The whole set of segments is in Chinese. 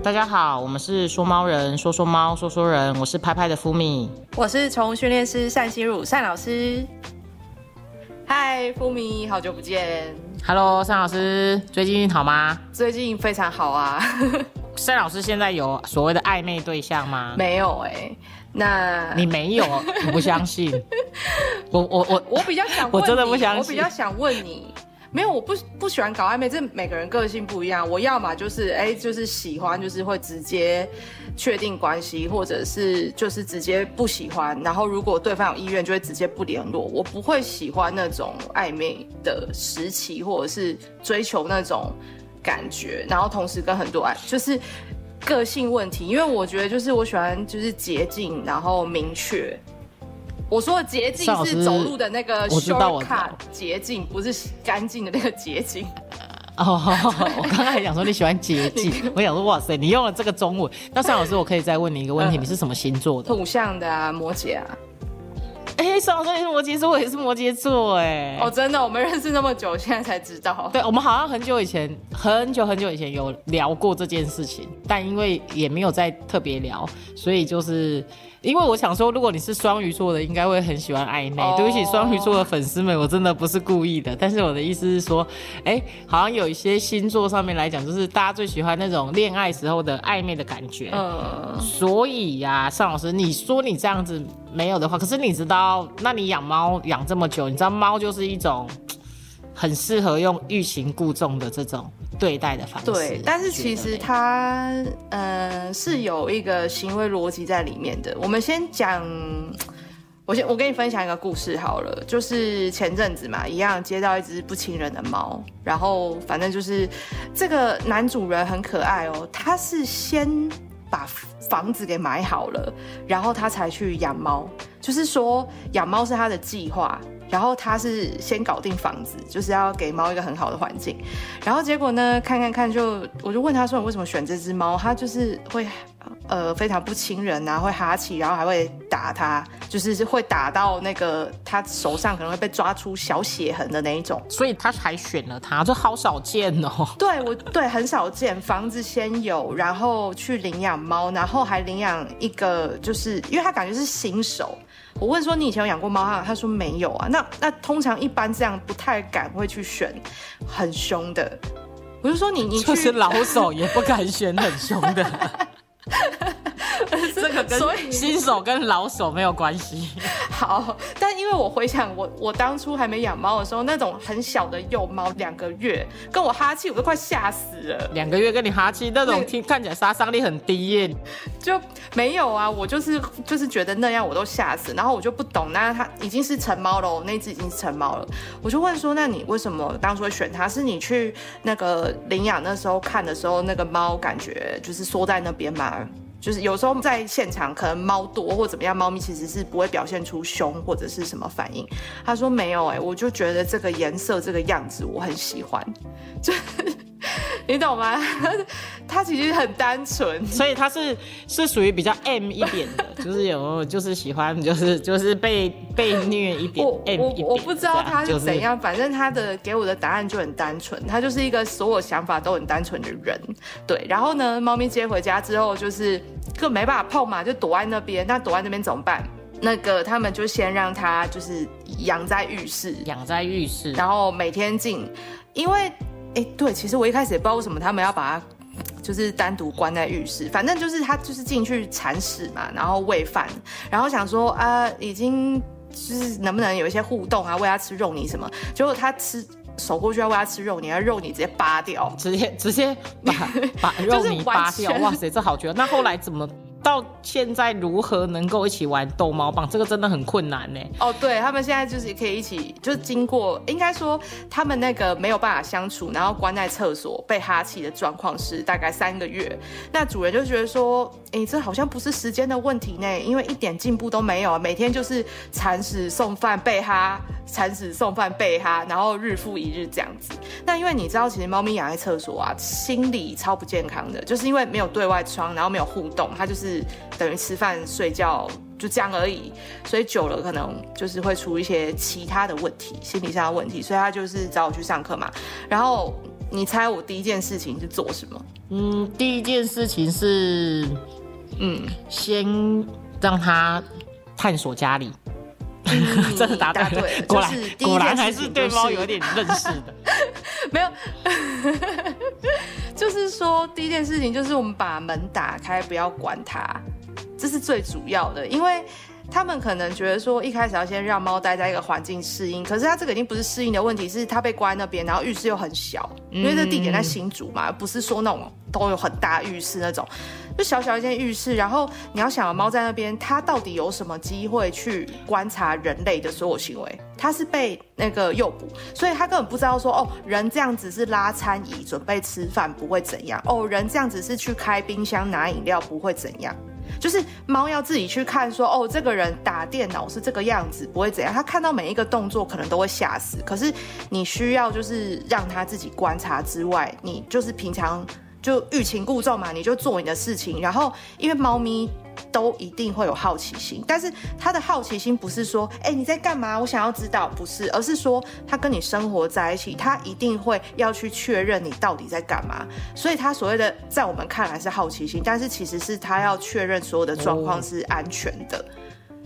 大家好，我们是说猫人，说说猫，说说人，我是拍拍的福米。我是宠物训练师单心如单老师。嗨，福米，好久不见。Hello，单老师，最近好吗？最近非常好啊。单老师现在有所谓的暧昧对象吗？没有哎、那你没有，我不相信？我我我我比较想问我真的不相信我比较想问你，没有，我不不喜欢搞暧昧，这每个人个性不一样。我要么就是哎、就是喜欢，就是会直接确定关系，或者是就是直接不喜欢。然后如果对方有意愿，就会直接不联络。我不会喜欢那种暧昧的时期，或者是追求那种感觉，然后同时跟很多爱就是。个性问题，因为我觉得就是我喜欢就是捷径，然后明确。我说的捷径是走路的那个我知道我捷径，不是干净的那个捷径。哦，我刚刚还想说你喜欢捷径，我想说哇塞，你用了这个中文。那尚老师，我可以再问你一个问题，嗯你是什么星座的？土象的啊，摩羯啊。哎，尚老师你是摩羯座，我也是摩羯座，哎。哦，真的，我们认识那么久，现在才知道。对，我们好像很久以前，很久很久以前有聊过这件事情，但因为也没有再特别聊，所以就是因为我想说，如果你是双鱼座的，应该会很喜欢暧昧。哦对不起，双鱼座的粉丝们，我真的不是故意的，但是我的意思是说，哎，好像有一些星座上面来讲，就是大家最喜欢那种恋爱时候的暧昧的感觉。嗯，所以呀、尚老师，你说你这样子没有的话，可是你知道，那你养猫养这么久，你知道猫就是一种很适合用欲擒故纵的这种对待的方式。对，但是其实它呃是有一个行为逻辑在里面的。我们先讲，我先我跟你分享一个故事好了，就是前阵子嘛，一样接到一只不亲人的猫，然后反正就是这个男主人很可爱哦，他是先把房子给买好了，然后他才去养猫，就是说养猫是他的计划。然后他是先搞定房子，就是要给猫一个很好的环境。然后结果呢，看看看就，我就问他说你为什么选这只猫？他就是会呃非常不亲人啊，会哈气，然后还会打它，就是会打到那个他手上可能会被抓出小血痕的那一种。所以他才选了它，这好少见哦。对我对很少见，房子先有，然后去领养猫，然后还领养一个，就是因为他感觉是新手。我问说你以前有养过猫啊？他说没有啊。那那通常一般这样不太敢会去选很凶的。我就说你你就是老手也不敢选很凶的，这个所以跟新手跟老手没有关系。好，但因为我回想我我当初还没养猫的时候，那种很小的幼猫，两个月跟我哈气，我都快吓死了。两个月跟你哈气，那那个种听看起来杀伤力很低耶。就没有啊，我就是就是觉得那样我都吓死，然后我就不懂，那它已经是成猫了，那只已经是成猫了，我就问说，那你为什么当初会选它？是你去那个领养那时候看的时候，那个猫感觉就是缩在那边吗？就是有时候在现场可能猫多或怎么样，猫咪其实是不会表现出凶或者是什么反应。他说没有哎、我就觉得这个颜色这个样子我很喜欢，就 你懂吗？他其实很单纯，所以他是是属于比较 M 一点的，就是有就是喜欢就是就是被被虐一点我我一点，我不知道他是怎样，反正他的给我的答案就很单纯，他就是一个所有想法都很单纯的人。对，然后呢，猫咪接回家之后，就是更没办法碰嘛，就躲在那边。那躲在那边怎么办？那个他们就先让它就是养在浴室，养在浴室，然后每天进，因为哎对，其实我一开始也不知道为什么他们要把它就是单独关在浴室，反正就是他就是进去铲屎嘛，然后喂饭，然后想说啊，已经就是能不能有一些互动啊，喂他吃肉泥什么，结果他吃。手过去要喂它吃肉泥，肉泥直接扒掉，直接直接把 把肉泥扒掉，哇塞，这好绝！那后来怎么到现在如何能够一起玩逗猫棒？这个真的很困难呢。哦，对他们现在就是也可以一起，就是经过，应该说他们那个没有办法相处，然后关在厕所被哈气的状况是大概三个月。那主人就觉得说，哎，这好像不是时间的问题呢，因为一点进步都没有，每天就是铲屎送饭被哈，铲屎送饭被哈，然后日复一日这样子。那因为你知道，其实猫咪养在厕所啊，心理超不健康的，就是因为没有对外窗，然后没有互动，它就是等于吃饭睡觉。就这样而已，所以久了可能就是会出一些其他的问题，心理上的问题，所以他就是找我去上课嘛。然后你猜我第一件事情是做什么？嗯，第一件事情是，嗯，先让他探索家里。真的答对了，果然果然还是对猫有点认识的。没有，就是说第一件事情就是我们把门打开，不要管它，这是最主要的，因为。他们可能觉得说，一开始要先让猫待在一个环境适应，可是它这个已经不是适应的问题，是它被关那边，然后浴室又很小，因为这地点在新竹嘛，不是说那种都有很大浴室那种，就小小一间浴室，然后你要想猫在那边，它到底有什么机会去观察人类的所有行为？它是被那个诱捕，所以它根本不知道说，哦，人这样子是拉餐椅准备吃饭不会怎样，哦，人这样子是去开冰箱拿饮料不会怎样。就是猫要自己去看，说哦，这个人打电脑是这个样子，不会怎样。它看到每一个动作，可能都会吓死。可是你需要就是让它自己观察之外，你就是平常就欲擒故纵嘛，你就做你的事情。然后因为猫咪。都一定会有好奇心，但是他的好奇心不是说，哎，你在干嘛？我想要知道，不是，而是说他跟你生活在一起，他一定会要去确认你到底在干嘛。所以他所谓的在我们看来是好奇心，但是其实是他要确认所有的状况是安全的，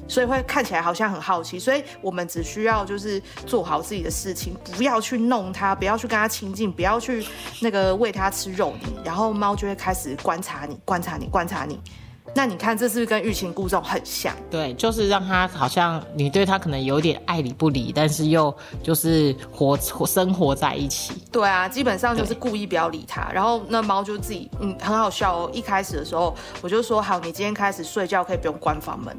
所以会看起来好像很好奇。所以我们只需要就是做好自己的事情，不要去弄它，不要去跟它亲近，不要去那个喂它吃肉泥，然后猫就会开始观察你，观察你，观察你。那你看，这是不是跟欲擒故纵很像？对，就是让他好像你对他可能有点爱理不理，但是又就是活活生活在一起。对啊，基本上就是故意不要理他，然后那猫就自己嗯很好笑哦。一开始的时候我就说好，你今天开始睡觉可以不用关房门。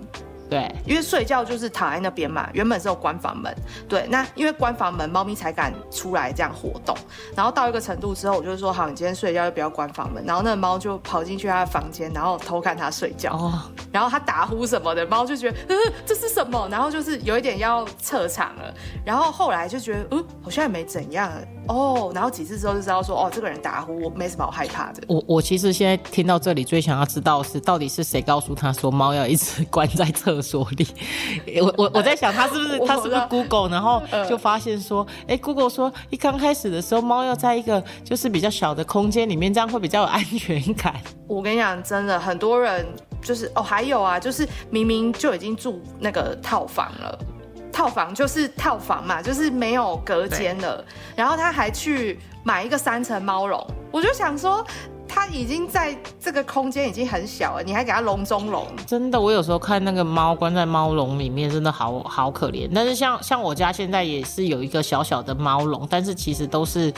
对，因为睡觉就是躺在那边嘛，原本是有关房门。对，那因为关房门，猫咪才敢出来这样活动。然后到一个程度之后，我就说好，你今天睡觉就不要关房门。然后那个猫就跑进去它的房间，然后偷看它睡觉。哦。然后它打呼什么的，猫就觉得呃这是什么？然后就是有一点要撤场了。然后后来就觉得嗯好像也没怎样哦。然后几次之后就知道说哦这个人打呼，我没什么好害怕的。我我其实现在听到这里最想要知道是到底是谁告诉他说猫要一直关在厕。所里，我我我在想他是不是 他是不是 Google，然后就发现说，哎，Google 说一刚开始的时候，猫要在一个就是比较小的空间里面，这样会比较有安全感。我跟你讲，真的很多人就是哦，还有啊，就是明明就已经住那个套房了，套房就是套房嘛，就是没有隔间了，然后他还去买一个三层猫笼，我就想说。它已经在这个空间已经很小了，你还给它笼中笼？真的，我有时候看那个猫关在猫笼里面，真的好好可怜。但是像像我家现在也是有一个小小的猫笼，但是其实都是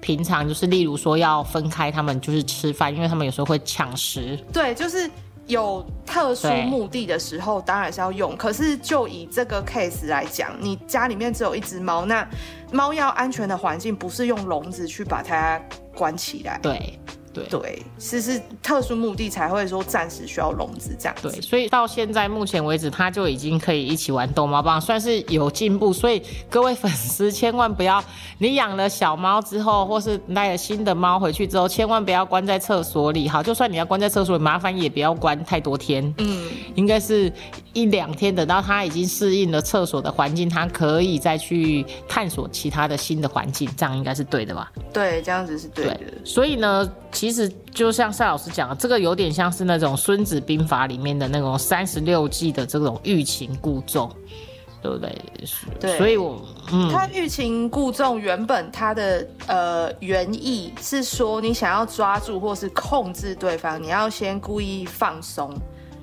平常就是例如说要分开他们就是吃饭，因为他们有时候会抢食。对，就是有特殊目的的时候当然是要用。可是就以这个 case 来讲，你家里面只有一只猫，那猫要安全的环境不是用笼子去把它关起来。对。对对，是是特殊目的才会说暂时需要笼子这样。对，所以到现在目前为止，他就已经可以一起玩逗猫棒，算是有进步。所以各位粉丝千万不要，你养了小猫之后，或是带了新的猫回去之后，千万不要关在厕所里。好，就算你要关在厕所里，麻烦也不要关太多天。嗯，应该是一两天，等到它已经适应了厕所的环境，它可以再去探索其他的新的环境，这样应该是对的吧？对，这样子是对的。所以呢？其实就像赛老师讲的，这个有点像是那种《孙子兵法》里面的那种三十六计的这种欲擒故纵，对不对？对。所以，我嗯，他欲擒故纵原本他的呃原意是说，你想要抓住或是控制对方，你要先故意放松，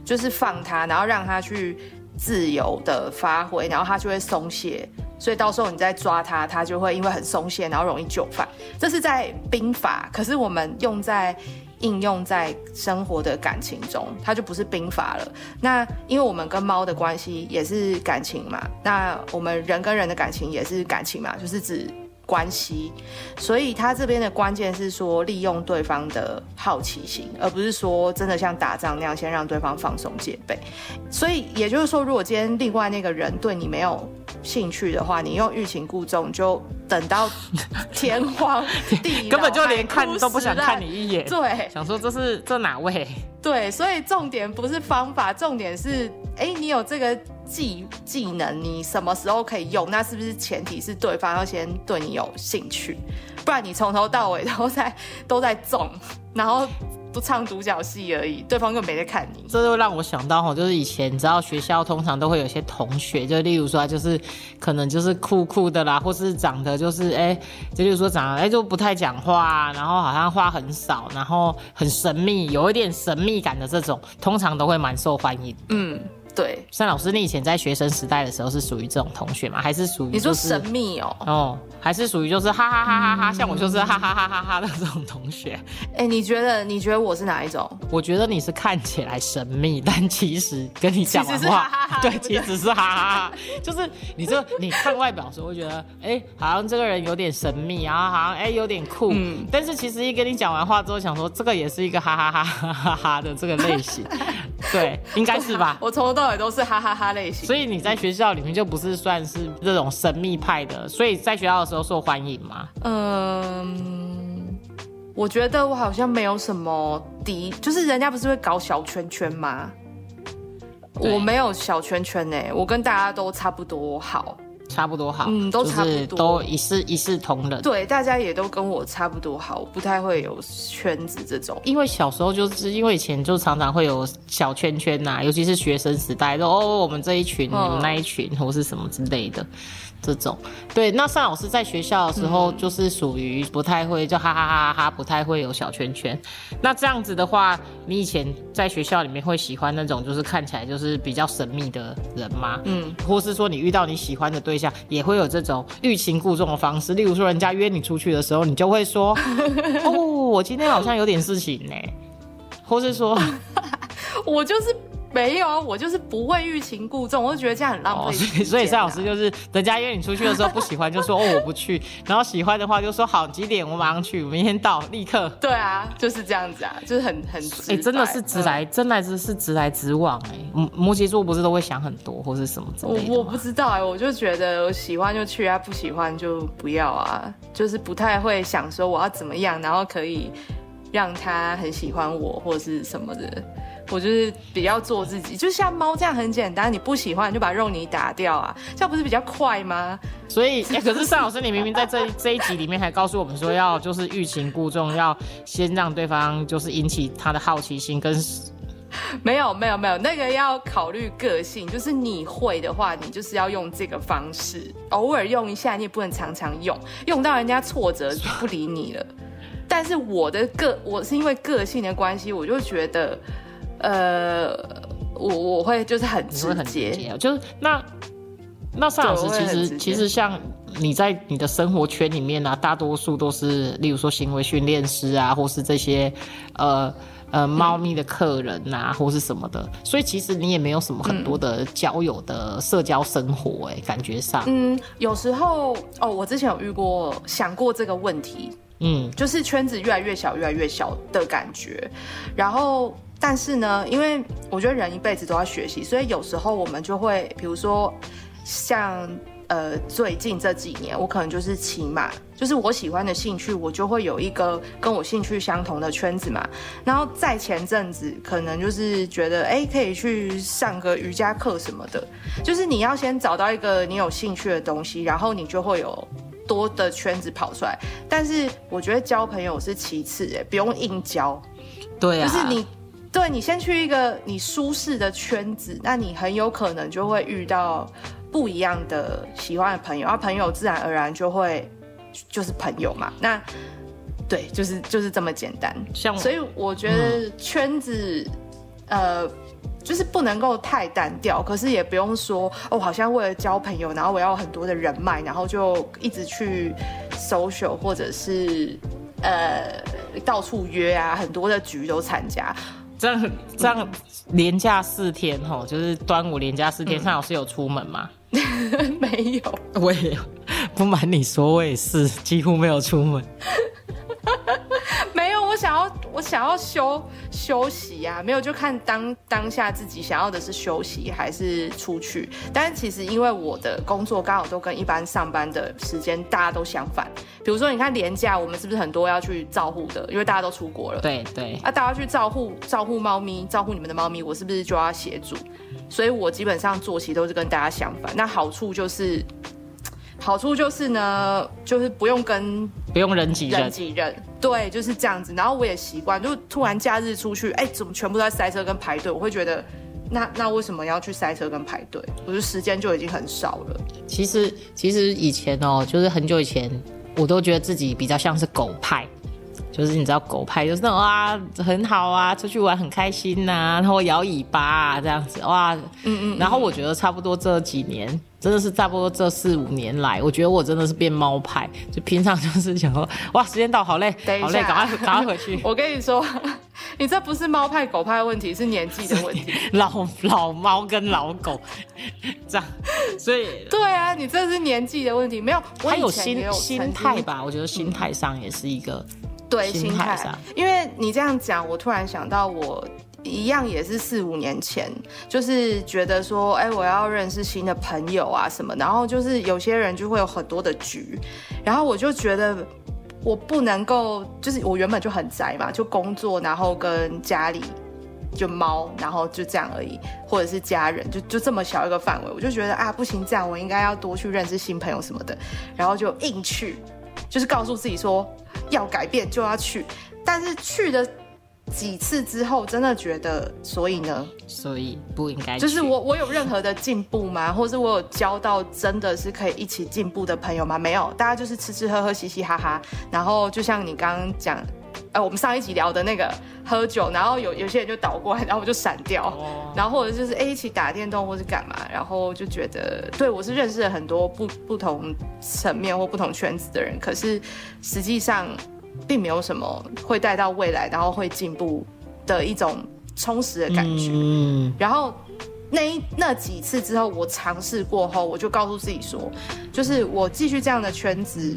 就是放他，然后让他去自由的发挥，然后它就会松懈。所以到时候你再抓它，它就会因为很松懈，然后容易就范。这是在兵法，可是我们用在应用在生活的感情中，它就不是兵法了。那因为我们跟猫的关系也是感情嘛，那我们人跟人的感情也是感情嘛，就是指。关系，所以他这边的关键是说利用对方的好奇心，而不是说真的像打仗那样先让对方放松戒备。所以也就是说，如果今天另外那个人对你没有兴趣的话，你用欲擒故纵，就等到天荒地 根本就连看都不想看你一眼。对，想说这是这哪位？对，所以重点不是方法，重点是哎，你有这个。技技能，你什么时候可以用？那是不是前提是对方要先对你有兴趣？不然你从头到尾都在都在中，然后。不唱独角戏而已，对方根本没在看你。这就让我想到哈，就是以前你知道学校通常都会有些同学，就例如说就是可能就是酷酷的啦，或是长得就是哎，就例如说长得哎就不太讲话，然后好像话很少，然后很神秘，有一点神秘感的这种，通常都会蛮受欢迎。嗯。对，孙老师，你以前在学生时代的时候是属于这种同学吗？还是属于你说神秘哦？哦，还是属于就是哈哈哈哈哈，像我就是哈哈哈哈哈的这种同学。哎，你觉得你觉得我是哪一种？我觉得你是看起来神秘，但其实跟你讲完话，对，其实是哈哈哈，就是你这你看外表时候会觉得，哎，好像这个人有点神秘，然后好像哎有点酷，但是其实一跟你讲完话之后，想说这个也是一个哈哈哈哈哈哈的这个类型，对，应该是吧？我从头到都是哈哈哈类型，所以你在学校里面就不是算是这种神秘派的，所以在学校的时候受欢迎吗？嗯，我觉得我好像没有什么敌，就是人家不是会搞小圈圈吗？我没有小圈圈呢，我跟大家都差不多好。差不多好，嗯，都差不多，都一视一视同仁。对，大家也都跟我差不多好，不太会有圈子这种。因为小时候就是因为以前就常常会有小圈圈呐，尤其是学生时代，就哦我们这一群，你们那一群，或是什么之类的。这种对，那尚老师在学校的时候就是属于不太会，就哈哈哈哈哈，不太会有小圈圈。那这样子的话，你以前在学校里面会喜欢那种就是看起来就是比较神秘的人吗？嗯，或是说你遇到你喜欢的对象，也会有这种欲擒故纵的方式？例如说，人家约你出去的时候，你就会说，哦，我今天好像有点事情呢，或是说，我就是。没有啊，我就是不会欲擒故纵，我就觉得这样很浪费。所以蔡老师就是人家约你出去的时候不喜欢就说哦我不去，然后喜欢的话就说好几点我马上去，明天到立刻。对啊，就是这样子啊，就是很很哎，真的是直来真来直是直来直往哎。摩羯座不是都会想很多或是什么之类的我我不知道哎，我就觉得喜欢就去啊，不喜欢就不要啊，就是不太会想说我要怎么样，然后可以让他很喜欢我或者是什么的。我就是比较做自己，就像猫这样很简单，你不喜欢就把肉泥打掉啊，这样不是比较快吗？所以，可是尚老师，你明明在这这一集里面还告诉我们说，要就是欲擒故纵，要先让对方就是引起他的好奇心跟……没有没有没有，那个要考虑个性，就是你会的话，你就是要用这个方式，偶尔用一下，你也不能常常用，用到人家挫折不理你了。但是我的个，我是因为个性的关系，我就觉得。呃，我我会就是很直接，就是那那上老师其实其实像你在你的生活圈里面呢，大多数都是例如说行为训练师啊，或是这些呃呃猫咪的客人呐，或是什么的，所以其实你也没有什么很多的交友的社交生活，哎，感觉上，嗯，有时候哦，我之前有遇过想过这个问题，嗯，就是圈子越来越小，越来越小的感觉，然后。但是呢，因为我觉得人一辈子都要学习，所以有时候我们就会，比如说，像呃最近这几年，我可能就是骑马，就是我喜欢的兴趣，我就会有一个跟我兴趣相同的圈子嘛。然后在前阵子，可能就是觉得，哎，可以去上个瑜伽课什么的。就是你要先找到一个你有兴趣的东西，然后你就会有多的圈子跑出来。但是我觉得交朋友是其次，哎，不用硬交。对啊，就是你。对你先去一个你舒适的圈子，那你很有可能就会遇到不一样的喜欢的朋友，而朋友自然而然就会就是朋友嘛。那对，就是就是这么简单。像所以我觉得圈子，呃，就是不能够太单调，可是也不用说哦，好像为了交朋友，然后我要很多的人脉，然后就一直去 social 或者是呃到处约啊，很多的局都参加。这样这样连假四天吼，就是端午连假四天，尚老师有出门吗？没有，我也不瞒你说，我也是几乎没有出门。我想要休休息呀，没有就看当当下自己想要的是休息还是出去。但是其实因为我的工作刚好都跟一般上班的时间大家都相反。比如说，你看年假，我们是不是很多要去照护的？因为大家都出国了。对对。啊，大家去照护照护猫咪，照护你们的猫咪，我是不是就要协助？所以我基本上作息都是跟大家相反。那好处就是，好处就是呢，就是不用跟不用人挤人人，挤人，对，就是这样子。然后我也习惯，就突然假日出去，哎，怎么全部都在塞车跟排队？我会觉得，那那为什么要去塞车跟排队？我就时间就已经很少了。其实其实以前哦，就是很久以前，我都觉得自己比较像是狗派。就是你知道狗派就是那种啊很好啊，出去玩很开心呐、然后摇尾巴啊这样子哇，嗯嗯，然后我觉得差不多这几年，真的是差不多这四五年来，我觉得我真的是变猫派，就平常就是想说 哇时间到好累好累，赶快赶快回去，我跟你说，你这不是猫派狗派的问题，是年纪的问题。老老猫跟老狗这样，所以对啊，你这是年纪的问题，没有，我还有以前也有心心态吧，我觉得心态上也是一个。对心态上，因为你这样讲，我突然想到我。一样也是四五年前，就是觉得说，哎、我要认识新的朋友啊什么，然后就是有些人就会有很多的局，然后我就觉得我不能够，就是我原本就很宅嘛，就工作，然后跟家里就猫，然后就这样而已，或者是家人，就就这么小一个范围，我就觉得啊，不行，这样我应该要多去认识新朋友什么的，然后就硬去，就是告诉自己说要改变就要去，但是去的几次之后，真的觉得，所以呢，所以不应该就是我我有任何的进步吗？或是我有交到真的是可以一起进步的朋友吗？没有，大家就是吃吃喝喝，嘻嘻哈哈。然后就像你刚刚讲，呃，我们上一集聊的那个喝酒，然后有有些人就倒过来，然后我就闪掉。哦然后或者就是哎、一起打电动或是干嘛，然后就觉得对我是认识了很多不不同层面或不同圈子的人，可是实际上并没有什么会带到未来，然后会进步的一种充实的感觉。嗯，然后那一那几次之后，我尝试过后，我就告诉自己说，就是我继续这样的圈子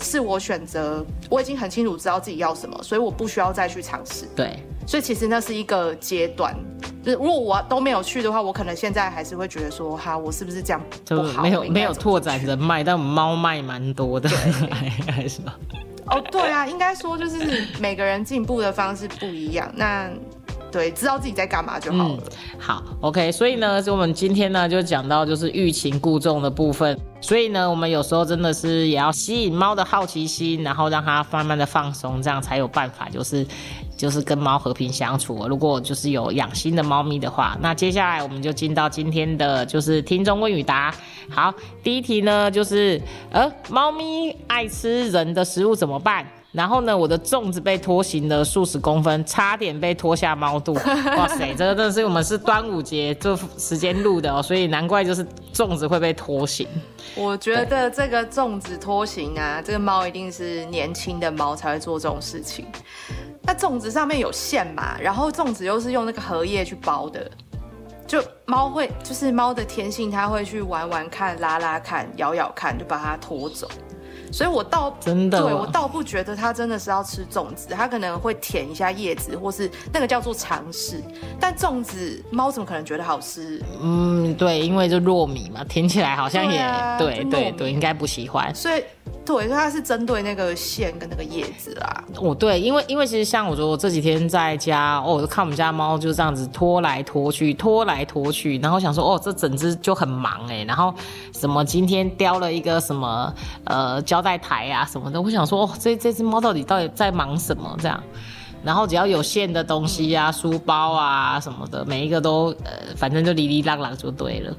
是我选择，我已经很清楚知道自己要什么，所以我不需要再去尝试。对，所以其实那是一个阶段，就是如果我都没有去的话，我可能现在还是会觉得说，哈，我是不是这样不好？没有没有拓展人脉，但猫脉蛮多的，还还是吧？哦，对啊，应该说就是每个人进步的方式不一样，那对，知道自己在干嘛就好了。好，OK，所以呢，就我们今天呢就讲到就是欲擒故纵的部分。所以呢，我们有时候真的是也要吸引猫的好奇心，然后让它慢慢的放松，这样才有办法，就是就是跟猫和平相处。如果就是有养新的猫咪的话，那接下来我们就进到今天的就是听众问与答。好，第一题呢就是呃，猫咪爱吃人的食物怎么办？然后呢，我的粽子被拖行了数十公分，差点被拖下猫肚。哇塞，这个真的是我们是端午节这时间录的哦，所以难怪就是粽子会被拖行。我觉得这个粽子拖行啊，这个猫一定是年轻的猫才会做这种事情。那粽子上面有线嘛，然后粽子又是用那个荷叶去包的，就猫会就是猫的天性，它会去玩玩看、拉拉看、咬咬看，就把它拖走。所以我倒真的对我倒不觉得它真的是要吃粽子，它可能会舔一下叶子，或是那个叫做尝试。但粽子猫怎么可能觉得好吃？嗯，对，因为就糯米嘛，舔起来好像也对对对，应该不喜欢。所以对，所以它是针对那个线跟那个叶子啦。哦，对，因为因为其实像我说，我这几天在家，哦，我就看我们家猫就这样子拖来拖去，拖来拖去，然后想说，哦，这整只就很忙哎，然后什么今天叼了一个什么呃胶带台啊什么的，我想说，哦，这这只猫到底到底在忙什么这样？然后只要有线的东西啊，书包啊什么的，每一个都呃，反正就哩哩啷啷就对了。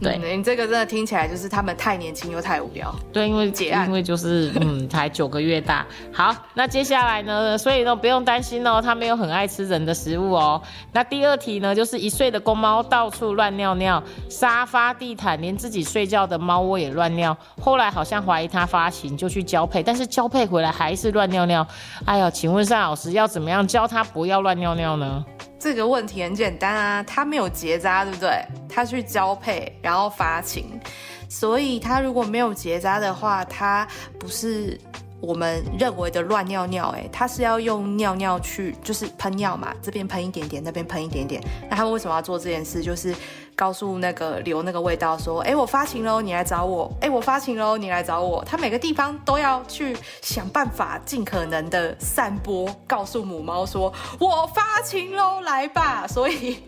对、嗯，你这个真的听起来就是他们太年轻又太无聊。对，因为结案因为就是嗯，才九个月大。好，那接下来呢，所以呢不用担心哦，他没有很爱吃人的食物哦。那第二题呢，就是一岁的公猫到处乱尿尿，沙发、地毯，连自己睡觉的猫窝也乱尿。后来好像怀疑它发情，就去交配，但是交配回来还是乱尿尿。哎呦，请问单老师要怎么样教它不要乱尿尿呢？这个问题很简单啊，他没有结扎，对不对？他去交配，然后发情，所以他如果没有结扎的话，他不是我们认为的乱尿尿，哎，他是要用尿尿去，就是喷尿嘛，这边喷一点点，那边喷一点点。那他们为什么要做这件事？就是告诉那个留那个味道说，哎，我发情喽，你来找我，哎，我发情喽，你来找我。它每个地方都要去想办法，尽可能的散播，告诉母猫说，我发情喽，来吧。所以。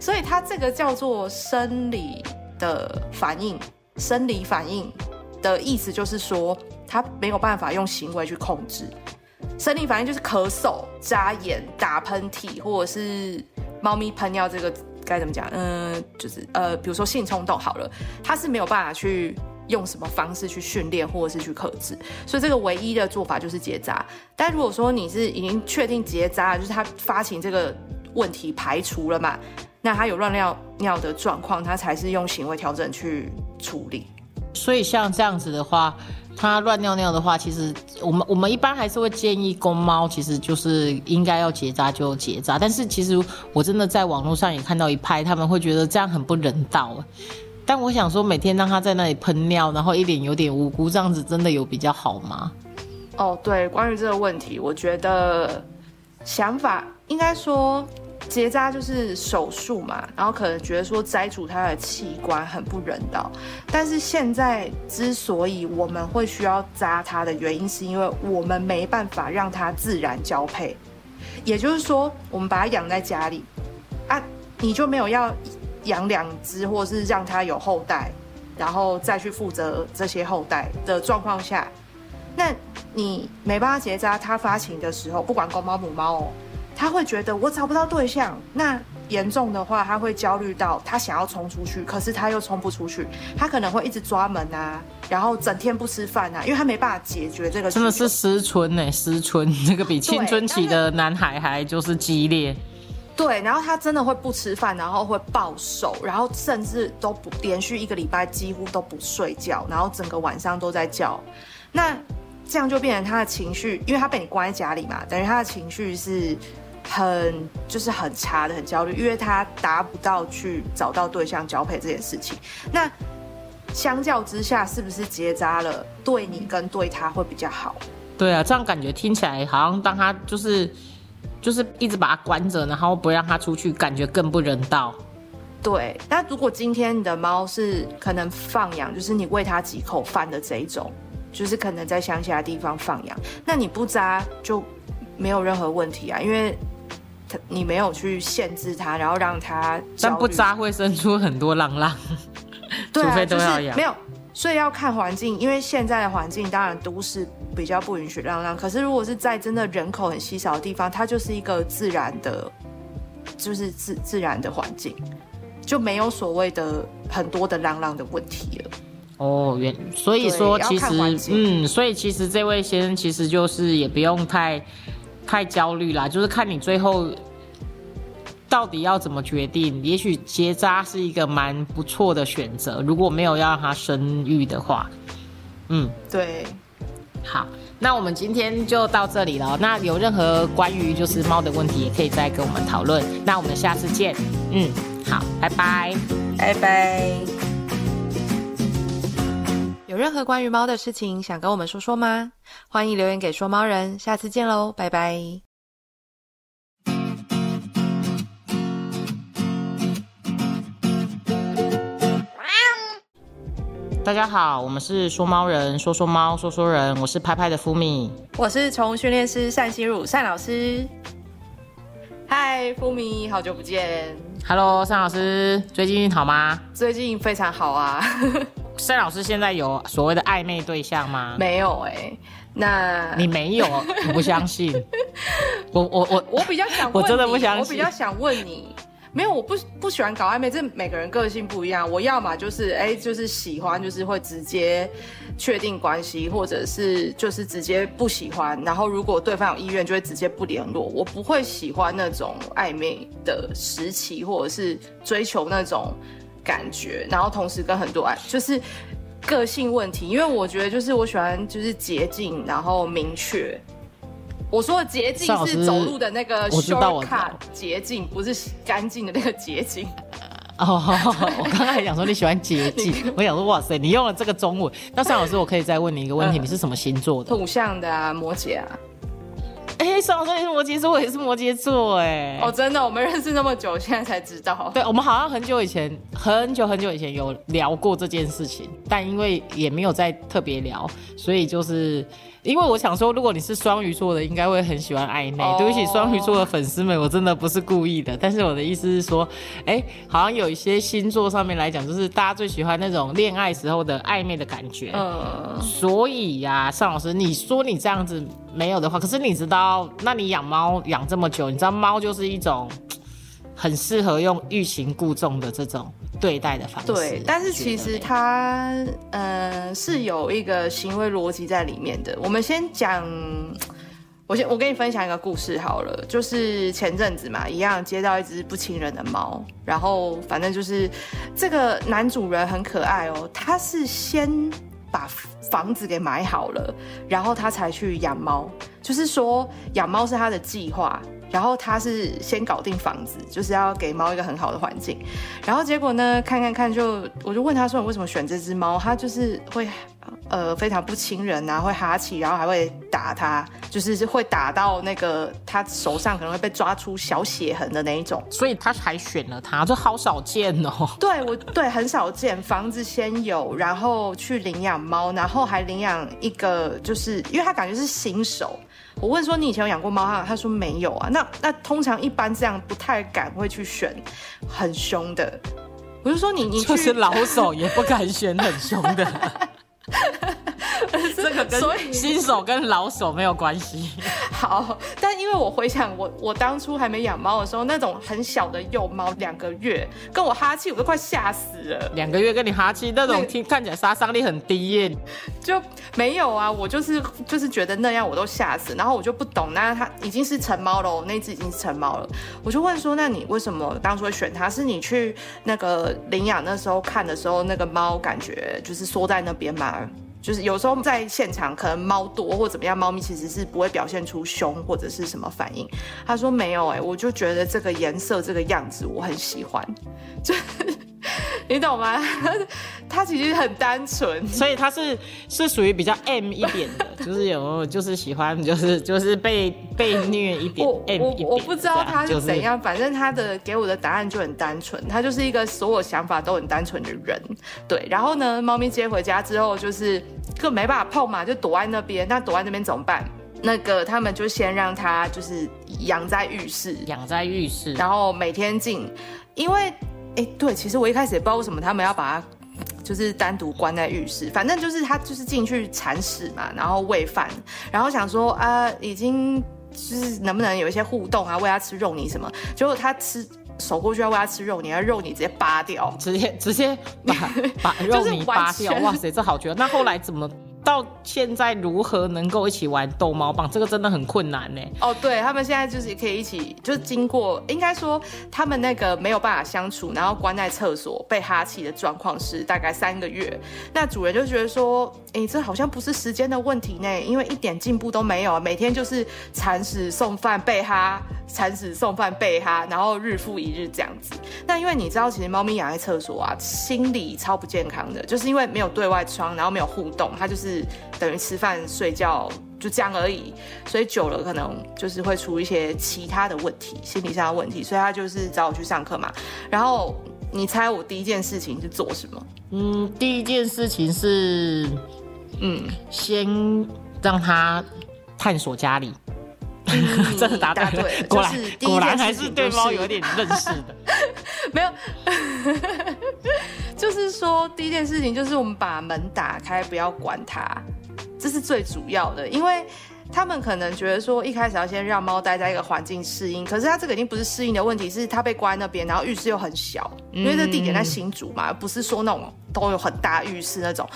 所以它这个叫做生理的反应，生理反应的意思就是说，它没有办法用行为去控制。生理反应就是咳嗽、眨眼、打喷嚏，或者是猫咪喷尿，这个该怎么讲？嗯，就是呃，比如说性冲动好了，它是没有办法去用什么方式去训练或者是去克制，所以这个唯一的做法就是结扎。但如果说你是已经确定结扎，就是它发情这个问题排除了嘛，那它有乱尿尿的状况，它才是用行为调整去处理。所以像这样子的话，它乱尿尿的话，其实我们我们一般还是会建议公猫，其实就是应该要结扎就结扎。但是其实我真的在网络上也看到一派，他们会觉得这样很不人道。但我想说，每天让它在那里喷尿，然后一脸有点无辜，这样子真的有比较好吗？哦，对，关于这个问题，我觉得想法应该说。结扎就是手术嘛，然后可能觉得说摘除他的器官很不人道，但是现在之所以我们会需要扎他的原因，是因为我们没办法让他自然交配，也就是说，我们把它养在家里啊，你就没有要养两只，或是让它有后代，然后再去负责这些后代的状况下，那你没办法结扎，它发情的时候，不管公猫母猫哦。他会觉得我找不到对象，那严重的话，他会焦虑到他想要冲出去，可是他又冲不出去，他可能会一直抓门啊，然后整天不吃饭啊，因为他没办法解决这个。真的是失春呢，失春，这个比青春期的男孩还就是激烈。对，然后他真的会不吃饭，然后会暴瘦，然后甚至都不连续一个礼拜几乎都不睡觉，然后整个晚上都在叫。那这样就变成他的情绪，因为他被你关在家里嘛，等于他的情绪是。很就是很差的，很焦虑，因为他达不到去找到对象交配这件事情。那相较之下，是不是结扎了对你跟对他会比较好？对啊，这样感觉听起来好像当他就是就是一直把他关着，然后不让他出去，感觉更不人道。对，那如果今天你的猫是可能放养，就是你喂它几口饭的这一种，就是可能在乡下的地方放养，那你不扎就没有任何问题啊，因为。你没有去限制它，然后让它，但不扎会生出很多浪浪，除非都要养。没有，所以要看环境，因为现在的环境当然都市比较不允许浪浪，可是如果是在真的人口很稀少的地方，它就是一个自然的，就是自自然的环境，就没有所谓的很多的浪浪的问题了。哦，原所以说其实嗯，所以其实这位先生其实就是也不用太。太焦虑啦，就是看你最后到底要怎么决定。也许结扎是一个蛮不错的选择，如果没有要让它生育的话。嗯，对。好，那我们今天就到这里了。那有任何关于就是猫的问题，也可以再跟我们讨论。那我们下次见。嗯，好，拜拜，拜拜。有任何关于猫的事情想跟我们说说吗？欢迎留言给说猫人，下次见喽，拜拜。大家好，我们是说猫人，说说猫，说说人，我是拍拍的福米，我是宠物训练师单心如单老师。嗨，福米，好久不见。Hello，单老师，最近好吗？最近非常好啊。单老师现在有所谓的暧昧对象吗？没有哎，那你没有？我不相信？我我我我比较想，我真的不相信。我比较想问你，没有，我不不喜欢搞暧昧，这每个人个性不一样。我要么就是哎，就是喜欢，就是会直接确定关系，或者是就是直接不喜欢。然后如果对方有意愿，就会直接不联络。我不会喜欢那种暧昧的时期，或者是追求那种。感觉，然后同时跟很多爱，就是个性问题。因为我觉得，就是我喜欢就是捷径，然后明确。我说的捷径是走路的那个 shortcut 捷径，不是干净的那个捷径。哦，我刚刚还想说你喜欢捷径，我想说哇塞，你用了这个中文。那尚老师，我可以再问你一个问题，你是什么星座的？土象的啊，摩羯啊。哎，上老师你是摩羯座，我也是摩羯座，哎，哦，真的，我们认识那么久，现在才知道。对，我们好像很久以前，很久很久以前有聊过这件事情，但因为也没有再特别聊，所以就是因为我想说，如果你是双鱼座的，应该会很喜欢暧昧。对不起，双鱼座的粉丝们，我真的不是故意的。但是我的意思是说，哎，好像有一些星座上面来讲，就是大家最喜欢那种恋爱时候的暧昧的感觉。嗯，所以呀，尚老师，你说你这样子没有的话，可是你知道，那你养猫养这么久，你知道猫就是一种。很适合用欲擒故纵的这种对待的方式。对，但是其实它呃是有一个行为逻辑在里面的。我们先讲，我先我跟你分享一个故事好了，就是前阵子嘛，一样接到一只不亲人的猫，然后反正就是这个男主人很可爱哦，他是先把房子给买好了，然后他才去养猫，就是说养猫是他的计划。然后他是先搞定房子，就是要给猫一个很好的环境。然后结果呢，看看看，就我就问他说：“你为什么选这只猫？”他就是会，呃，非常不亲人啊，会哈气，然后还会打他，就是会打到那个他手上可能会被抓出小血痕的那一种。所以他才选了他，这好少见哦。对，我对很少见，房子先有，然后去领养猫，然后还领养一个，就是因为他感觉是新手。我问说你以前有养过猫哈？他说没有啊。那那通常一般这样不太敢会去选很凶的。我就说你你就是老手也不敢选很凶的。这个跟 新手跟老手没有关系。好，但因为我回想我我当初还没养猫的时候，那种很小的幼猫两个月跟我哈气，我都快吓死了。两个月跟你哈气，那种听看起来杀伤力很低耶。就没有啊，我就是就是觉得那样我都吓死，然后我就不懂，那它已经是成猫了，那只已经是成猫了，我就问说，那你为什么当初会选它？是你去那个领养那时候看的时候，那个猫感觉就是缩在那边吗？就是有时候在现场，可能猫多或怎么样，猫咪其实是不会表现出凶或者是什么反应。他说没有哎，我就觉得这个颜色这个样子我很喜欢，就。你懂吗？他其实很单纯，所以他是是属于比较 M 一点的，就是有就是喜欢就是就是被被虐一点。我我我不知道他是怎样，反正他的给我的答案就很单纯，他就是一个所有想法都很单纯的人。对，然后呢，猫咪接回家之后，就是更没办法碰嘛，就躲在那边。那躲在那边怎么办？那个他们就先让他就是养在浴室，养在浴室，然后每天进，因为。哎，对，其实我一开始也不知道为什么他们要把它就是单独关在浴室，反正就是他就是进去铲屎嘛，然后喂饭，然后想说啊，已经就是能不能有一些互动啊，喂他吃肉泥什么，结果他吃手过去要喂他吃肉泥，肉泥直接扒掉，直接直 接把把肉泥扒掉，哇塞，这好绝！那后来怎么？到现在如何能够一起玩逗猫棒？这个真的很困难呢。哦，对他们现在就是可以一起，就是经过，应该说他们那个没有办法相处，然后关在厕所被哈气的状况是大概三个月。那主人就觉得说，哎，这好像不是时间的问题呢，因为一点进步都没有，每天就是铲屎送饭被哈，铲屎送饭被哈，然后日复一日这样子。那因为你知道，其实猫咪养在厕所啊，心理超不健康的，就是因为没有对外窗，然后没有互动，它就是。等于吃饭睡觉就这样而已，所以久了可能就是会出一些其他的问题，心理上的问题。所以他就是找我去上课嘛。然后你猜我第一件事情是做什么？嗯，第一件事情是，嗯，先让他探索家里。真的答对，果然果然还是对猫有点认识的。没有，就是说第一件事情就是我们把门打开，不要管它，这是最主要的，因为。他们可能觉得说，一开始要先让猫待在一个环境适应，可是它这个已经不是适应的问题，是它被关那边，然后浴室又很小，因为这地点在新竹嘛，不是说那种都有很大浴室那种，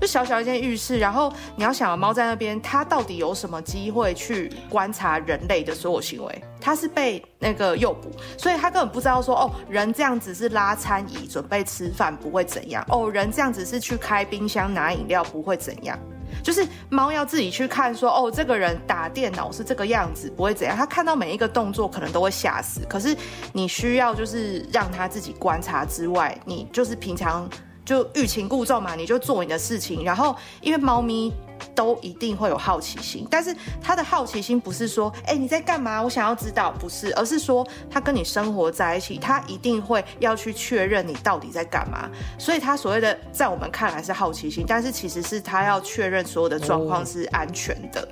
就小小一间浴室。然后你要想，猫在那边，它到底有什么机会去观察人类的所有行为？它是被那个诱捕，所以它根本不知道说，哦，人这样子是拉餐椅准备吃饭不会怎样，哦，人这样子是去开冰箱拿饮料不会怎样。就是猫要自己去看，说哦，这个人打电脑是这个样子，不会怎样。它看到每一个动作，可能都会吓死。可是你需要就是让它自己观察之外，你就是平常就欲擒故纵嘛，你就做你的事情。然后因为猫咪都一定会有好奇心，但是他的好奇心不是说，哎，你在干嘛？我想要知道，不是，而是说他跟你生活在一起，他一定会要去确认你到底在干嘛。所以他所谓的在我们看来是好奇心，但是其实是他要确认所有的状况是安全的。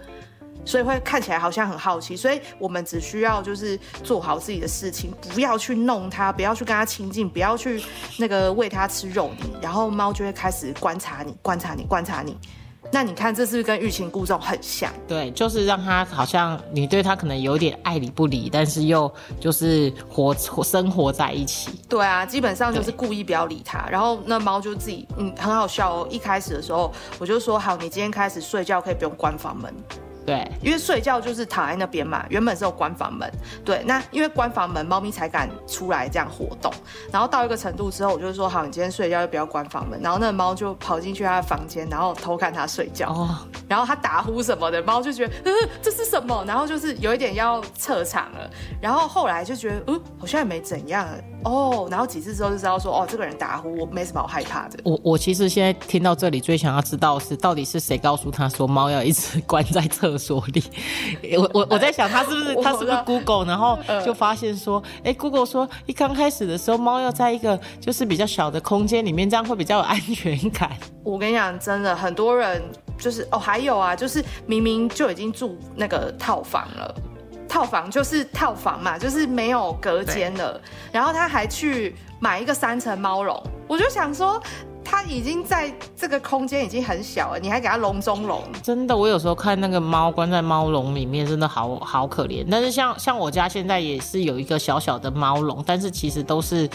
所以会看起来好像很好奇，所以我们只需要就是做好自己的事情，不要去弄它，不要去跟它亲近，不要去那个喂它吃肉泥，然后猫就会开始观察你，观察你，观察你。那你看，这是不是跟欲擒故纵很像？对，就是让它好像你对它可能有点爱理不理，但是又就是活活生活在一起。对啊，基本上就是故意不要理它，然后那猫就自己嗯很好笑哦。一开始的时候我就说好，你今天开始睡觉可以不用关房门。对，因为睡觉就是躺在那边嘛，原本是有关房门。对，那因为关房门，猫咪才敢出来这样活动。然后到一个程度之后，我就说好，你今天睡觉就不要关房门。然后那个猫就跑进去它的房间，然后偷看它睡觉。哦。然后它打呼什么的，猫就觉得，呃，这是什么？然后就是有一点要撤场了。然后后来就觉得，嗯，好像也没怎样。哦。然后几次之后就知道说，哦，这个人打呼，我没什么好害怕的。我我其实现在听到这里，最想要知道是到底是谁告诉他说猫要一直关在厕。厕所里，我我我在想他是不是 他是不是 Google，然后就发现说，哎，Google 说一刚开始的时候，猫要在一个就是比较小的空间里面，这样会比较有安全感。我跟你讲，真的很多人就是哦，还有啊，就是明明就已经住那个套房了，套房就是套房嘛，就是没有隔间了，然后他还去买一个三层猫笼，我就想说。它已经在这个空间已经很小了，你还给它笼中笼？真的，我有时候看那个猫关在猫笼里面，真的好好可怜。但是像像我家现在也是有一个小小的猫笼，但是其实都是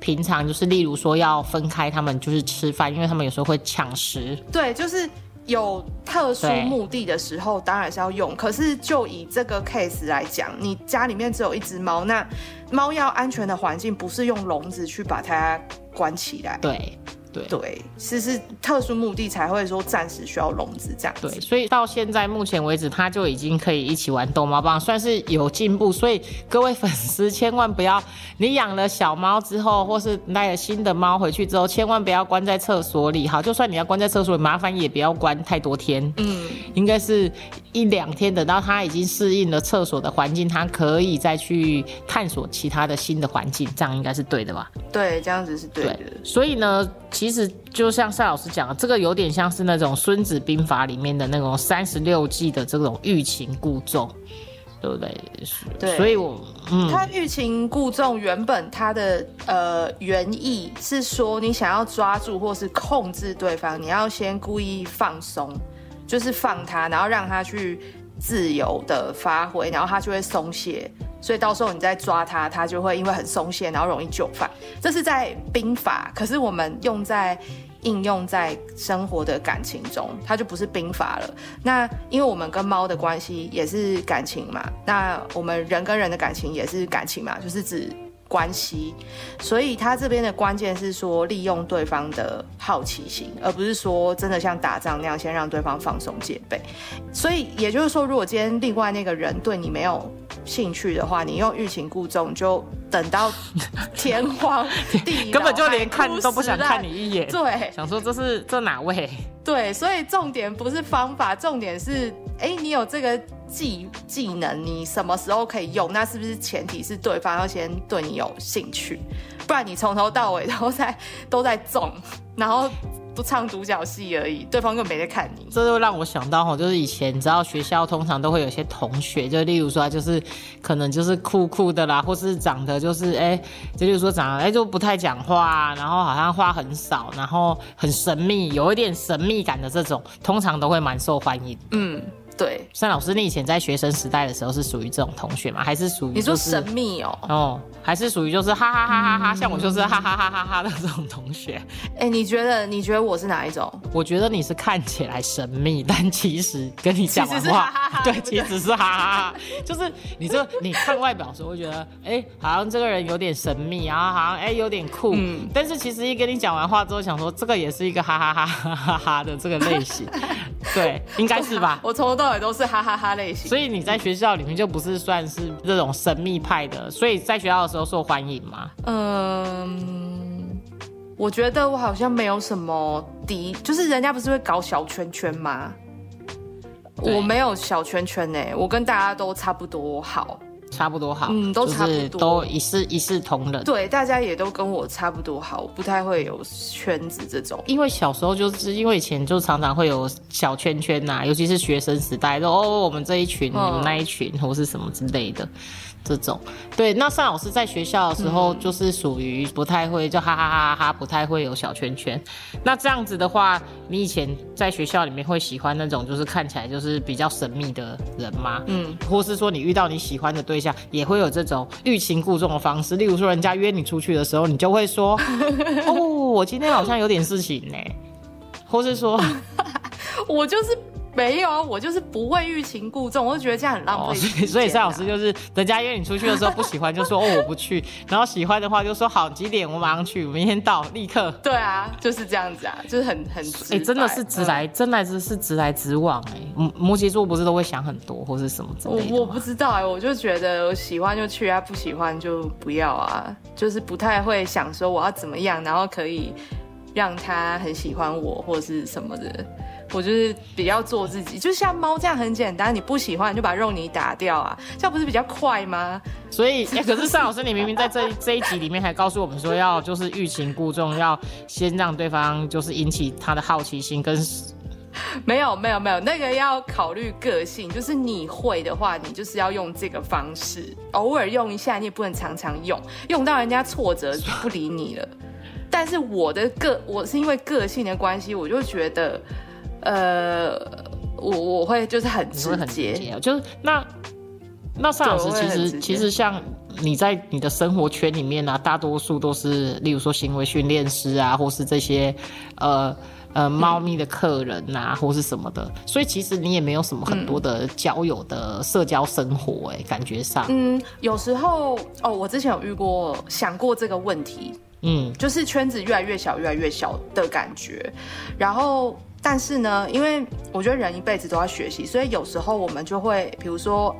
平常就是例如说要分开它们就是吃饭，因为它们有时候会抢食。对，就是有特殊目的的时候当然是要用。可是就以这个 case 来讲，你家里面只有一只猫，那猫要安全的环境不是用笼子去把它关起来。对。对，是是特殊目的才会说暂时需要笼子这样。对，所以到现在目前为止，它就已经可以一起玩逗猫棒，算是有进步。所以各位粉丝千万不要，你养了小猫之后，或是带了新的猫回去之后，千万不要关在厕所里。好，就算你要关在厕所里，麻烦也不要关太多天。嗯，应该是一两天，等到它已经适应了厕所的环境，它可以再去探索其他的新的环境，这样应该是对的吧？对，这样子是对的。所以呢？其实就像赛老师讲的，这个有点像是那种《孙子兵法》里面的那种三十六计的这种欲擒故纵，对不对？对，所以我嗯，他欲擒故纵原本他的呃原意是说，你想要抓住或是控制对方，你要先故意放松，就是放他，然后让他去自由的发挥，然后他就会松懈。所以到时候你再抓它，它就会因为很松懈，然后容易就范。这是在兵法，可是我们用在应用在生活的感情中，它就不是兵法了。那因为我们跟猫的关系也是感情嘛，那我们人跟人的感情也是感情嘛，就是指。关系，所以他这边的关键是说利用对方的好奇心，而不是说真的像打仗那样先让对方放松戒备。所以也就是说，如果今天另外那个人对你没有兴趣的话，你用欲擒故纵，就等到 天荒地根本就连看都不想看你一眼。对，想说这是这哪位？对，所以重点不是方法，重点是哎，你有这个。技技能你什么时候可以用？那是不是前提是对方要先对你有兴趣？不然你从头到尾都在都在中，然后不唱独角戏而已，对方根本没在看你。这就让我想到哈，就是以前你知道学校通常都会有些同学，就例如说就是可能就是酷酷的啦，或是长得就是哎，就例如说长得哎就不太讲话，然后好像话很少，然后很神秘，有一点神秘感的这种，通常都会蛮受欢迎。嗯。对，山老师，你以前在学生时代的时候是属于这种同学吗？还是属于你说神秘哦？哦，还是属于就是哈哈哈哈哈，像我就是哈哈哈哈哈的这种同学。哎，你觉得你觉得我是哪一种？我觉得你是看起来神秘，但其实跟你讲完话，对，其实是哈哈哈，就是你这你看外表时候会觉得，哎，好像这个人有点神秘，然后好像哎有点酷，嗯但是其实一跟你讲完话之后，想说这个也是一个哈哈哈哈哈哈的这个类型，对，应该是吧？我从头到尾都是哈哈哈类型，所以你在学校里面就不是算是这种神秘派的，所以在学校的时候受欢迎吗？嗯。我觉得我好像没有什么敌，就是人家不是会搞小圈圈吗？我没有小圈圈呢、我跟大家都差不多好。差不多好，嗯都差不多都一视一视同仁。对，大家也都跟我差不多好，我不太会有圈子这种。因为小时候就是因为以前就常常会有小圈圈呐、尤其是学生时代，就哦我们这一群，嗯你们那一群，或是什么之类的。这种对，那尚老师在学校的时候嗯就是属于不太会，就哈哈哈哈哈，不太会有小圈圈。那这样子的话，你以前在学校里面会喜欢那种就是看起来就是比较神秘的人吗？嗯，或是说你遇到你喜欢的对象，也会有这种欲擒故纵的方式。例如说，人家约你出去的时候，你就会说：“哦，我今天好像有点事情呢。”或是说，我就是没有啊，我就是不会欲擒故纵，我就觉得这样很浪哦，费、所以所以蔡老师就是，人家约你出去的时候不喜欢就说：“哦，我不去。”然后喜欢的话就说：“好，几点我马上去，明天到，立刻。”对啊，就是这样子啊，就是很很直哎、白。真的是直嗯来，真的是是直来直往哎、摩摩羯座不是都会想很多或是什么之类的吗我我不知道哎、我就觉得我喜欢就去啊，不喜欢就不要啊，就是不太会想说我要怎么样，然后可以让他很喜欢我或者是什么的。我就是比较做自己，就像猫这样很简单，你不喜欢你就把肉泥打掉啊，这样不是比较快吗？所以，哎、可是尚老师，你明明在这 这一集里面还告诉我们说，要就是欲擒故纵，要先让对方就是引起他的好奇心跟没有没有没有，那个要考虑个性，就是你会的话，你就是要用这个方式，偶尔用一下，你也不能常常用，用到人家挫折就不理你了。但是我的个，我是因为个性的关系，我就觉得，呃，我我会就是很直接，就是那那尚老师其实其实像你在你的生活圈里面啊，大多数都是例如说行为训练师啊，或是这些呃。呃，猫咪的客人呐、或是什么的，所以其实你也没有什么很多的交友的社交生活、哎、感觉上，嗯，有时候哦，我之前有遇过，想过这个问题，嗯，就是圈子越来越小，越来越小的感觉。然后，但是呢，因为我觉得人一辈子都要学习，所以有时候我们就会，比如说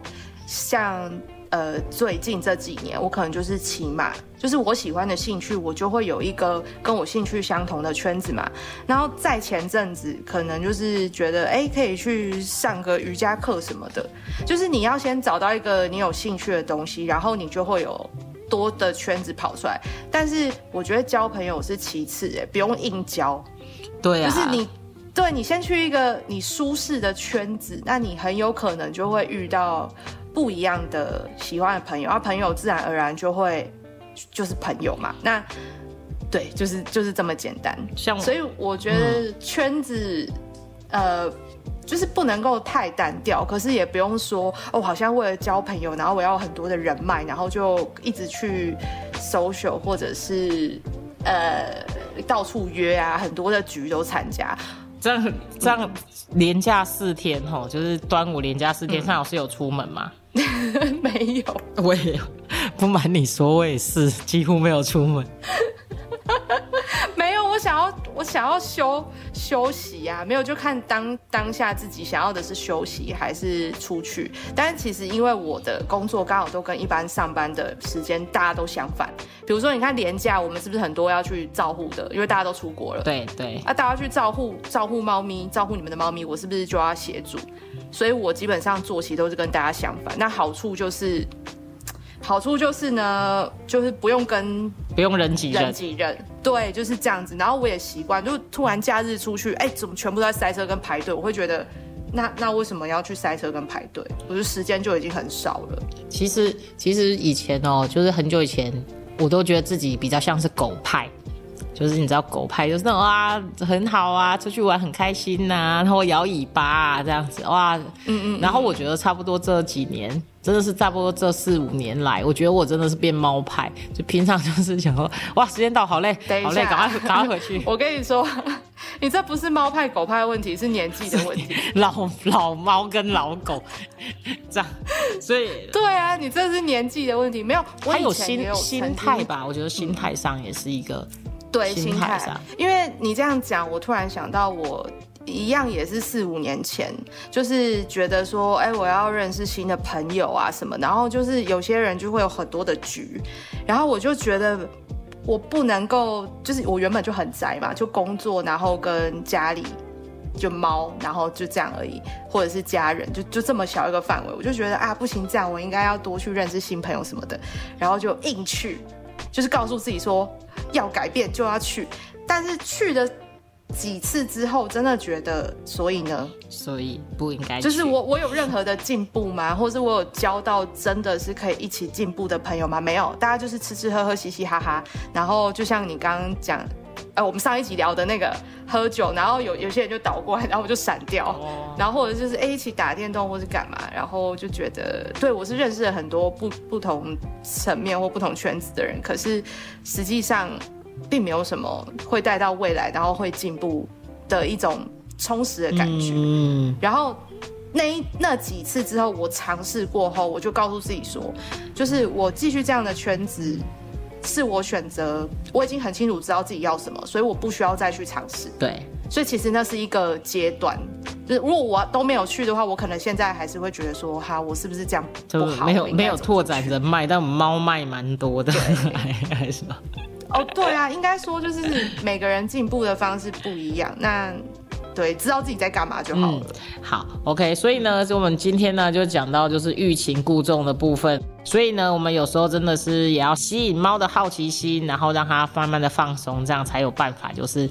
像呃最近这几年，我可能就是骑马，就是我喜欢的兴趣，我就会有一个跟我兴趣相同的圈子嘛。然后在前阵子，可能就是觉得，哎，可以去上个瑜伽课什么的。就是你要先找到一个你有兴趣的东西，然后你就会有多的圈子跑出来。但是我觉得交朋友是其次，哎，不用硬交，对啊，就是你。对你先去一个你舒适的圈子，那你很有可能就会遇到不一样的喜欢的朋友，而朋友自然而然就会就是朋友嘛。那对，就是就是这么简单。像所以我觉得圈子，呃，就是不能够太单调，可是也不用说哦，好像为了交朋友，然后我要很多的人脉，然后就一直去 social 或者是呃到处约啊，很多的局都参加。这样这样连假四天吼，就是端午连假四天，尚老师有出门吗？没有，我也有，不瞒你说，我也是几乎没有出门。没有，我想要我想要休休息啊，没有就看当当下自己想要的是休息还是出去。但是其实因为我的工作刚好都跟一般上班的时间大家都相反，比如说你看年假，我们是不是很多要去照护的？因为大家都出国了，对对，啊，大家去照护照护猫咪，照护你们的猫咪，我是不是就要协助？所以我基本上作息都是跟大家相反。那好处就是，好处就是呢，就是不用跟不用人挤人人。挤人，对，就是这样子。然后我也习惯，就突然假日出去，哎，怎么全部都在塞车跟排队？我会觉得，那那为什么要去塞车跟排队？我的时间就已经很少了。其实其实以前哦，就是很久以前，我都觉得自己比较像是狗派。就是你知道狗派就是那种啊很好啊，出去玩很开心呐、然后摇尾巴啊这样子哇，嗯嗯然后我觉得差不多这几年，真的是差不多这四五年来，我觉得我真的是变猫派，就平常就是想说哇时间到好累好累，赶快赶快回去。我跟你说，你这不是猫派狗派的问题，是年纪的问题。老老猫跟老狗这样，所以对啊，你这是年纪的问题，没有，我还有以前也有心心态吧，我觉得心态上也是一个。对心心态。因为你这样讲，我突然想到我。一样也是四五年前，就是觉得说，哎、我要认识新的朋友啊什么，然后就是有些人就会有很多的。局，然后我就觉得我不能够，就是我原本就很宅嘛，就工作，然后跟家里就猫，然后就这样而已，或者是家人，就就这么小一个范围，我就觉得啊，不行，这样我应该要多去认识新朋友什么的，然后就硬去，就是告诉自己说要改变就要去，但是去的几次之后，真的觉得，所以呢，所以不应该就是我我有任何的进步吗？或是我有交到真的是可以一起进步的朋友吗？没有，大家就是吃吃喝喝，嘻嘻哈哈，然后就像你刚刚讲。呃，我们上一集聊的那个喝酒，然后有有些人就倒过来，然后我就闪掉，然后或者就是哎一起打电动或是干嘛，然后就觉得对我是认识了很多不不同层面或不同圈子的人，可是实际上并没有什么会带到未来，然后会进步的一种充实的感觉。嗯，然后那那几次之后，我尝试过后，我就告诉自己说，就是我继续这样的圈子。是我选择，我已经很清楚知道自己要什么，所以我不需要再去尝试。对，所以其实那是一个阶段，就是如果我都没有去的话，我可能现在还是会觉得说，哈，我是不是这样不好？没有没有拓展人脉，但猫脉蛮多的，还是吗？哦，对啊，应该说就是每个人进步的方式不一样。那。对，知道自己在干嘛就好了。好，OK，所以呢，就我们今天呢就讲到就是欲擒故纵的部分。所以呢，我们有时候真的是也要吸引猫的好奇心，然后让它慢慢的放松，这样才有办法，就是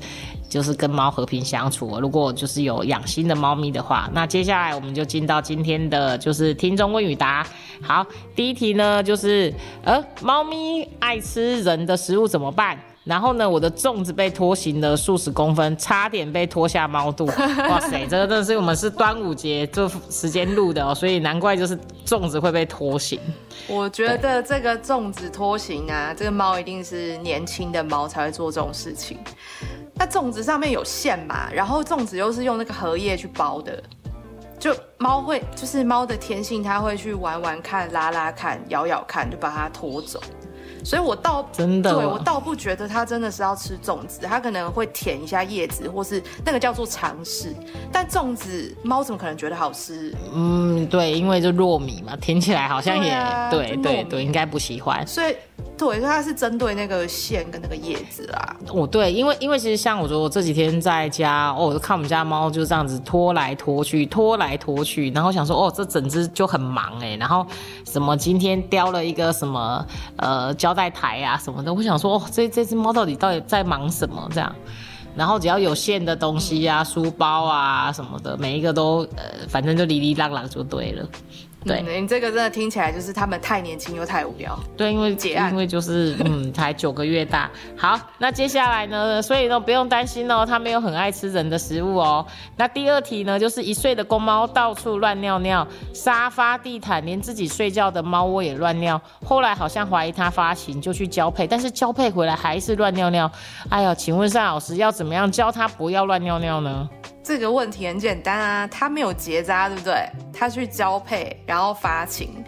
就是跟猫和平相处。如果就是有养新的猫咪的话，那接下来我们就进到今天的就是听众问与答。好，第一题呢就是，呃，猫咪爱吃人的食物怎么办？然后呢，我的粽子被拖行了数十公分，差点被拖下猫肚。哇塞，这个真的是我们是端午节这时间录的哦，所以难怪就是粽子会被拖行。我觉得这个粽子拖行啊，这个猫一定是年轻的猫才会做这种事情。那粽子上面有线嘛，然后粽子又是用那个荷叶去包的，就猫会就是猫的天性，它会去玩玩看、拉拉看、咬咬看，就把它拖走。所以我倒真的，对我倒不觉得它真的是要吃粽子，它可能会舔一下叶子，或是那个叫做尝试。但粽子猫怎么可能觉得好吃？嗯，对，因为就糯米嘛，舔起来好像也对对对，应该不喜欢。所以。对，它是针对那个线跟那个叶子啦。哦，对，因为因为其实像我说，我这几天在家，哦，我看我们家猫就这样子拖来拖去，拖来拖去，然后想说，哦，这整只就很忙哎，然后什么今天叼了一个什么呃胶带台啊什么的，我想说，哦，这这只猫到底到底在忙什么这样？然后只要有线的东西啊，书包啊什么的，每一个都呃，反正就哩哩啷啷就对了。对你这个真的听起来就是他们太年轻又太无聊。对，因为解案，因为就是嗯，才九个月大。好，那接下来呢？所以呢，不用担心哦，他没有很爱吃人的食物哦。那第二题呢，就是一岁的公猫到处乱尿尿，沙发、地毯，连自己睡觉的猫窝也乱尿。后来好像怀疑它发情，就去交配，但是交配回来还是乱尿尿。哎呀，请问单老师要怎么样教它不要乱尿尿呢？这个问题很简单啊，它没有结扎，对不对？它去交配，然后发情，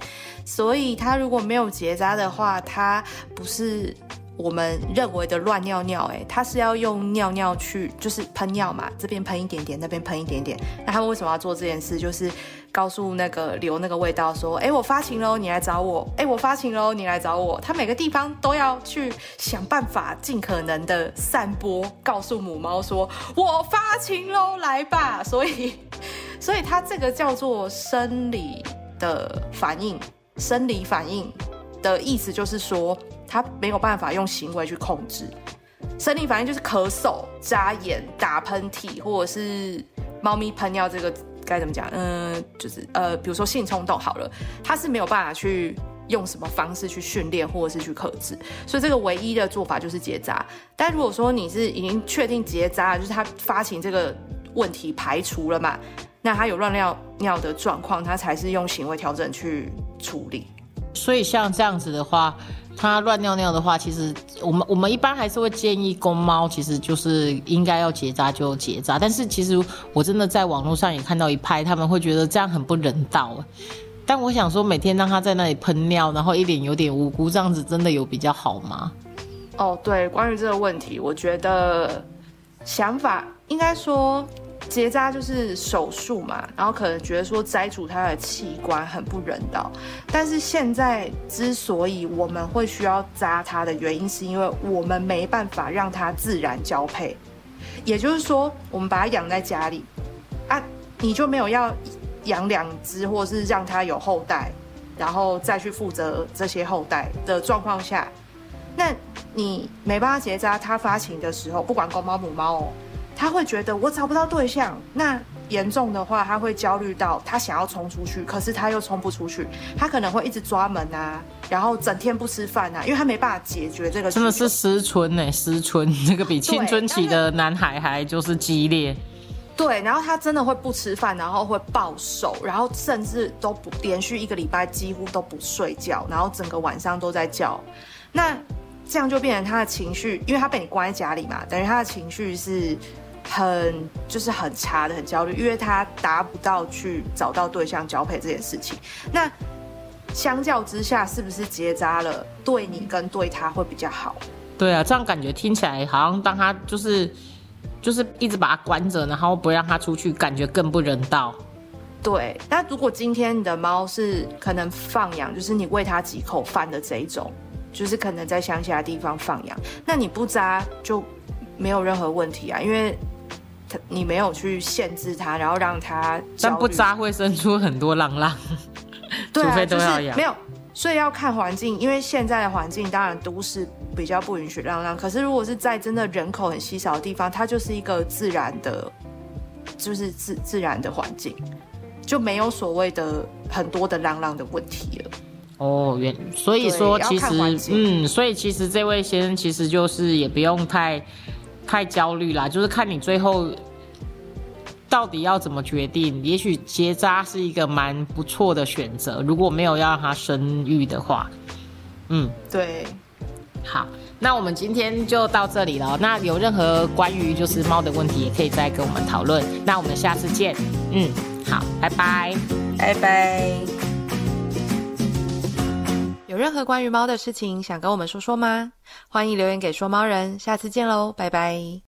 所以它如果没有结扎的话，它不是。我们认为的乱尿尿，哎，他是要用尿尿去，就是喷尿嘛，这边喷一点点，那边喷一点点。那他们为什么要做这件事？就是告诉那个留那个味道，说，哎，我发情喽，你来找我，哎，我发情喽，你来找我。他每个地方都要去想办法，尽可能的散播，告诉母猫说，我发情喽，来吧。所以，所以它这个叫做生理的反应，生理反应的意思就是说。它没有办法用行为去控制，生理反应就是咳嗽、眨眼、打喷嚏，或者是猫咪喷尿。这个该怎么讲？嗯，就是呃，比如说性冲动好了，它是没有办法去用什么方式去训练或者是去克制。所以这个唯一的做法就是结扎。但如果说你是已经确定结扎，就是它发情这个问题排除了嘛，那它有乱尿尿的状况，它才是用行为调整去处理。所以像这样子的话。它乱尿尿的话，其实我们我们一般还是会建议公猫，其实就是应该要结扎就结扎。但是其实我真的在网络上也看到一派，他们会觉得这样很不人道。但我想说，每天让它在那里喷尿，然后一脸有点无辜，这样子真的有比较好吗？哦，对，关于这个问题，我觉得想法应该说结扎就是手术嘛，然后可能觉得说摘除它的器官很不人道，但是现在之所以我们会需要扎它的原因，是因为我们没办法让它自然交配，也就是说，我们把它养在家里啊，你就没有要养两只，或是让它有后代，然后再去负责这些后代的状况下，那你没办法结扎，它发情的时候，不管公猫母猫哦。他会觉得我找不到对象，那严重的话，他会焦虑到他想要冲出去，可是他又冲不出去，他可能会一直抓门啊，然后整天不吃饭啊，因为他没办法解决这个。真的是失春呢，失春，这个比青春期的男孩还就是激烈。对，然后他真的会不吃饭，然后会暴瘦，然后甚至都不连续一个礼拜几乎都不睡觉，然后整个晚上都在叫。那这样就变成他的情绪，因为他被你关在家里嘛，等于他的情绪是。很就是很差的，很焦虑，因为他达不到去找到对象交配这件事情。那相较之下，是不是结扎了对你跟对他会比较好？对啊，这样感觉听起来好像当他就是就是一直把他关着，然后不让他出去，感觉更不人道。对，那如果今天你的猫是可能放养，就是你喂它几口饭的这一种，就是可能在乡下地方放养，那你不扎就没有任何问题啊，因为。你没有去限制它，然后让它，但不扎会生出很多浪浪，对啊，就是没有，所以要看环境，因为现在的环境当然都市比较不允许浪浪，可是如果是在真的人口很稀少的地方，它就是一个自然的，就是自自然的环境，就没有所谓的很多的浪浪的问题了。哦，原所以说其实嗯，所以其实这位先生其实就是也不用太。太焦虑啦，就是看你最后到底要怎么决定。也许结扎是一个蛮不错的选择，如果没有要让它生育的话。嗯，对。好，那我们今天就到这里了。那有任何关于就是猫的问题，也可以再跟我们讨论。那我们下次见。嗯，好，拜拜，拜拜。有任何关于猫的事情想跟我们说说吗？欢迎留言给说猫人，下次见喽，拜拜。